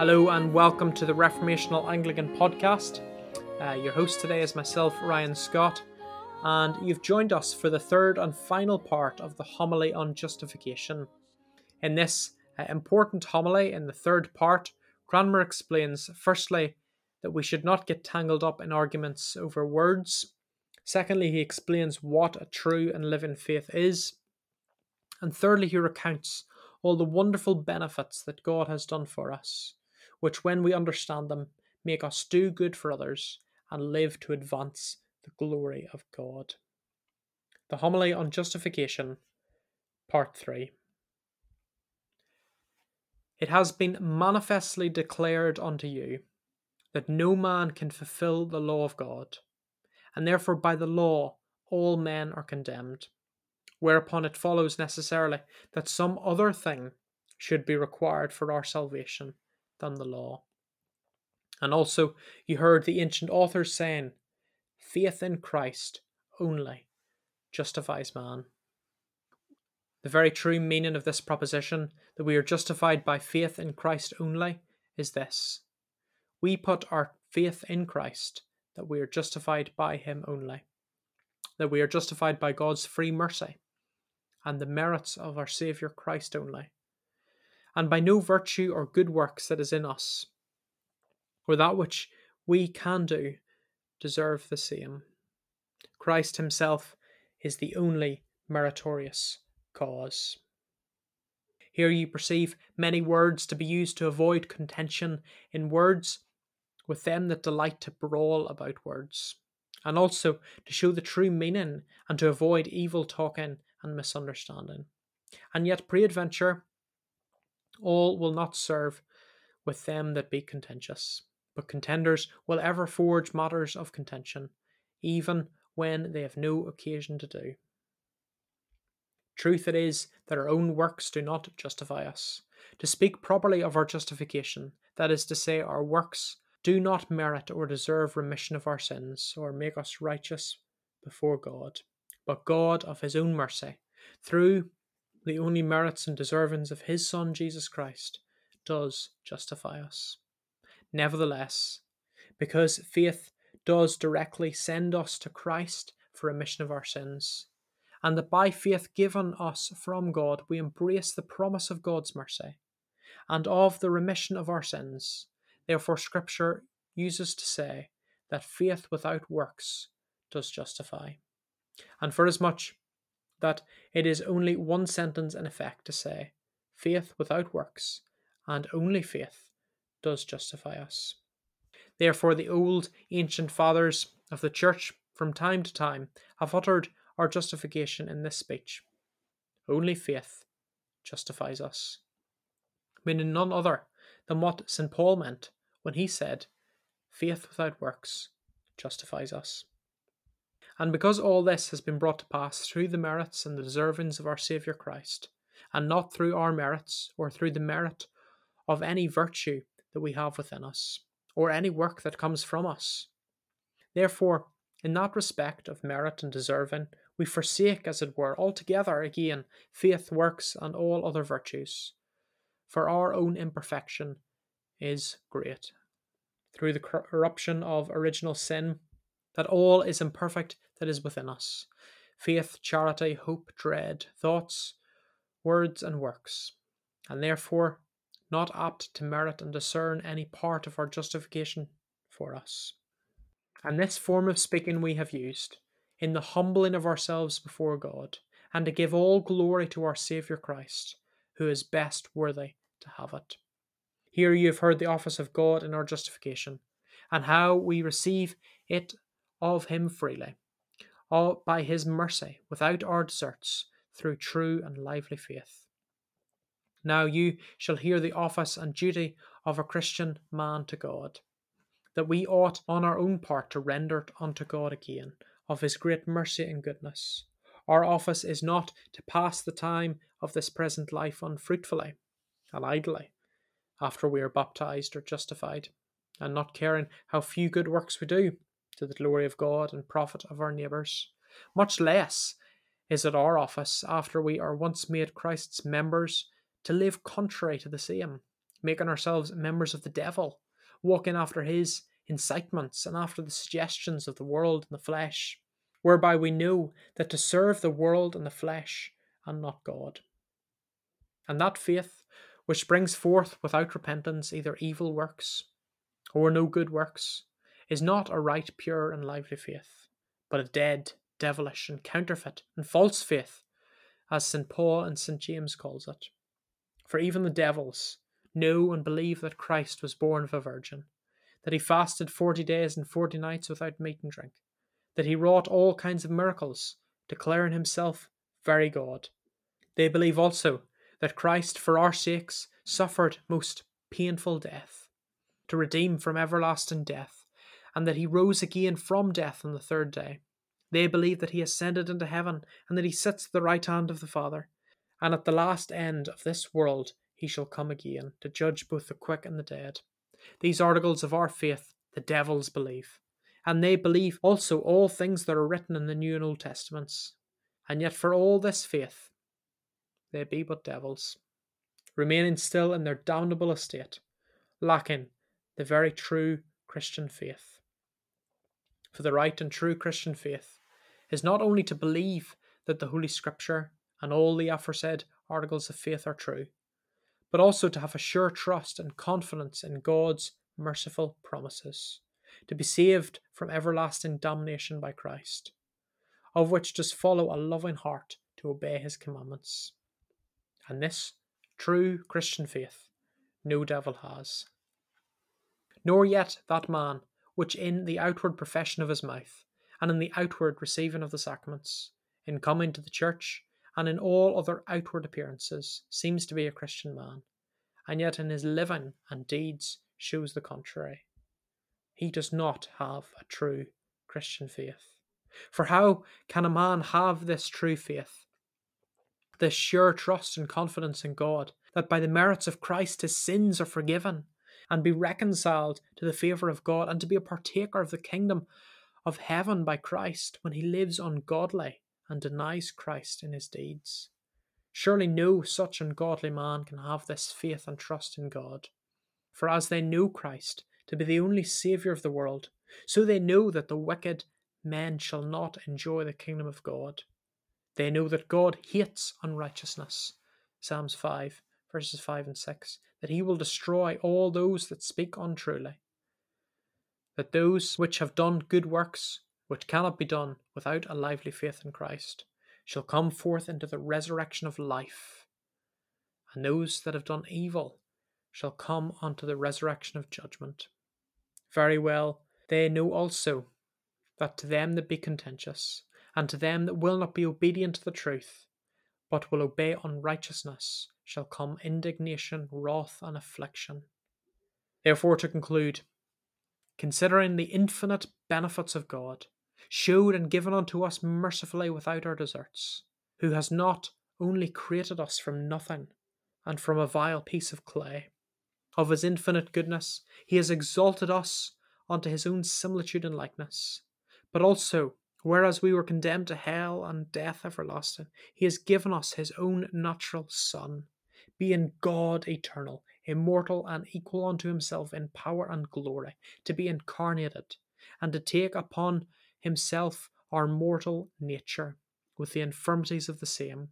Hello and welcome to the Reformational Anglican Podcast. Uh, your host today is myself, Ryan Scott, and you've joined us for the third and final part of the homily on justification. In this uh, important homily, in the third part, Cranmer explains firstly that we should not get tangled up in arguments over words. Secondly, he explains what a true and living faith is. And thirdly, he recounts all the wonderful benefits that God has done for us which, when we understand them, make us do good for others and live to advance the glory of God. The Homily on Justification, Part 3. It has been manifestly declared unto you that no man can fulfill the law of God, and therefore by the law all men are condemned. Whereupon it follows necessarily that some other thing should be required for our salvation than the law. And also, you heard the ancient authors saying, faith in Christ only justifies man. The very true meaning of this proposition, that we are justified by faith in Christ only, is this we put our faith in Christ, that we are justified by Him only, that we are justified by God's free mercy and the merits of our Saviour Christ only, and by no virtue or good works that is in us, or that which we can do, deserve the same. Christ Himself is the only meritorious cause. Here you perceive many words to be used to avoid contention in words with them that delight to brawl about words, and also to show the true meaning and to avoid evil talking and misunderstanding. And yet, peradventure, all will not serve with them that be contentious, but contenders will ever forge matters of contention, even when they have no occasion to do. Truth it is that our own works do not justify us. To speak properly of our justification, that is to say, our works, do not merit or deserve remission of our sins or make us righteous before God. But God, of His own mercy, through the only merits and deservings of his Son Jesus Christ, does justify us. Nevertheless, because faith does directly send us to Christ for remission of our sins, and that by faith given us from God we embrace the promise of God's mercy and of the remission of our sins, therefore Scripture uses to say that faith without works does justify. And forasmuch that it is only one sentence in effect to say, faith without works, and only faith, does justify us. Therefore, the old ancient fathers of the Church from time to time have uttered our justification in this speech Only faith justifies us. Meaning none other than what St. Paul meant when he said, Faith without works justifies us. And because all this has been brought to pass through the merits and the deservings of our Saviour Christ, and not through our merits or through the merit of any virtue that we have within us, or any work that comes from us. Therefore, in that respect of merit and deserving, we forsake, as it were, altogether again faith, works, and all other virtues. For our own imperfection is great. Through the corruption of original sin, that all is imperfect that is within us faith, charity, hope, dread, thoughts, words, and works, and therefore not apt to merit and discern any part of our justification for us. And this form of speaking we have used in the humbling of ourselves before God, and to give all glory to our Saviour Christ, who is best worthy to have it. Here you have heard the office of God in our justification, and how we receive it of him freely, all by his mercy, without our deserts, through true and lively faith. Now you shall hear the office and duty of a Christian man to God, that we ought on our own part to render it unto God again, of his great mercy and goodness. Our office is not to pass the time of this present life unfruitfully and idly, after we are baptized or justified, and not caring how few good works we do, to the glory of God and profit of our neighbours. Much less is it our office, after we are once made Christ's members, to live contrary to the same, making ourselves members of the devil, walking after his incitements and after the suggestions of the world and the flesh, whereby we know that to serve the world and the flesh and not God. And that faith, which brings forth without repentance either evil works or no good works, is not a right, pure, and lively faith, but a dead, devilish, and counterfeit and false faith, as St. Paul and St. James calls it. For even the devils know and believe that Christ was born of a virgin, that he fasted forty days and forty nights without meat and drink, that he wrought all kinds of miracles, declaring himself very God. They believe also that Christ, for our sakes, suffered most painful death, to redeem from everlasting death, and that he rose again from death on the third day. They believe that he ascended into heaven, and that he sits at the right hand of the Father, and at the last end of this world he shall come again to judge both the quick and the dead. These articles of our faith the devils believe, and they believe also all things that are written in the New and Old Testaments. And yet, for all this faith, they be but devils, remaining still in their damnable estate, lacking the very true Christian faith. For the right and true Christian faith is not only to believe that the Holy Scripture and all the aforesaid articles of faith are true, but also to have a sure trust and confidence in God's merciful promises, to be saved from everlasting damnation by Christ, of which does follow a loving heart to obey his commandments. And this true Christian faith no devil has. Nor yet that man which in the outward profession of his mouth, and in the outward receiving of the sacraments, in coming to the church, and in all other outward appearances, seems to be a Christian man, and yet in his living and deeds shows the contrary. He does not have a true Christian faith. For how can a man have this true faith, this sure trust and confidence in God, that by the merits of Christ his sins are forgiven, and be reconciled to the favour of God, and to be a partaker of the kingdom of heaven by Christ when he lives ungodly and denies Christ in his deeds. Surely no such ungodly man can have this faith and trust in God. For as they know Christ to be the only Saviour of the world, so they know that the wicked men shall not enjoy the kingdom of God. They know that God hates unrighteousness. Psalms 5, verses 5 and 6, that he will destroy all those that speak untruly. That those which have done good works which cannot be done without a lively faith in Christ, shall come forth into the resurrection of life, and those that have done evil shall come unto the resurrection of judgment. Very well, they know also that to them that be contentious, and to them that will not be obedient to the truth, but will obey unrighteousness, shall come indignation, wrath, and affliction. Therefore, to conclude, considering the infinite benefits of God, showed and given unto us mercifully without our deserts, who has not only created us from nothing and from a vile piece of clay. Of his infinite goodness, he has exalted us unto his own similitude and likeness, but also, whereas we were condemned to hell and death everlasting, he has given us his own natural Son, being God eternal, immortal, and equal unto himself in power and glory, to be incarnated, and to take upon himself our mortal nature, with the infirmities of the same,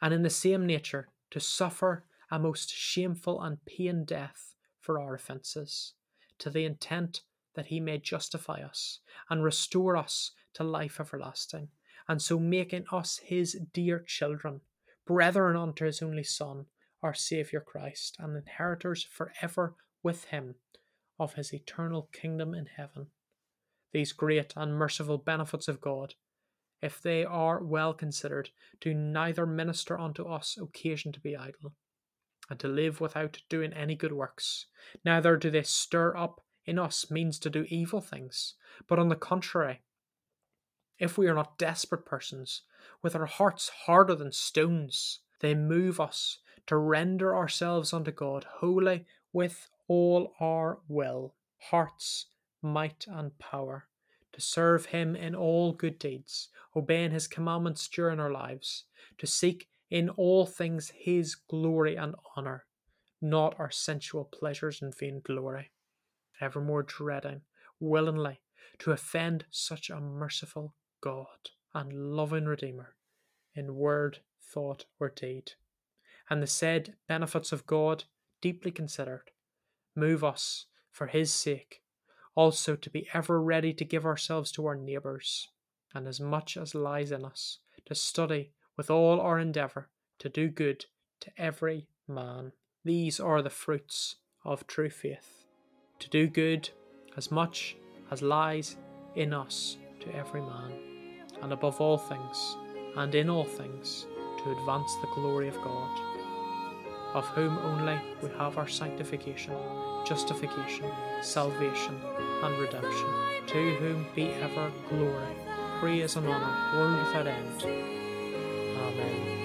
and in the same nature to suffer a most shameful and pain death for our offences, to the intent that he may justify us and restore us to life everlasting, and so making us his dear children, brethren unto his only Son, our Saviour Christ, and inheritors for ever with him of his eternal kingdom in heaven. These great and merciful benefits of God, if they are well considered, do neither minister unto us occasion to be idle, and to live without doing any good works, neither do they stir up in us means to do evil things, but on the contrary, if we are not desperate persons, with our hearts harder than stones, they move us to render ourselves unto God wholly with all our will, hearts, might, and power, to serve Him in all good deeds, obeying His commandments during our lives, to seek in all things His glory and honour, not our sensual pleasures and vain glory, evermore dreading, willingly, to offend such a merciful God and loving Redeemer in word, thought, or deed. And the said benefits of God, deeply considered, move us, for His sake, also to be ever ready to give ourselves to our neighbours, and as much as lies in us, to study with all our endeavour to do good to every man. These are the fruits of true faith to do good as much as lies in us to every man, and above all things, and in all things, to advance the glory of God, of whom only we have our sanctification, justification, salvation, and redemption, to whom be ever glory, praise, and honour, world without end. Amen.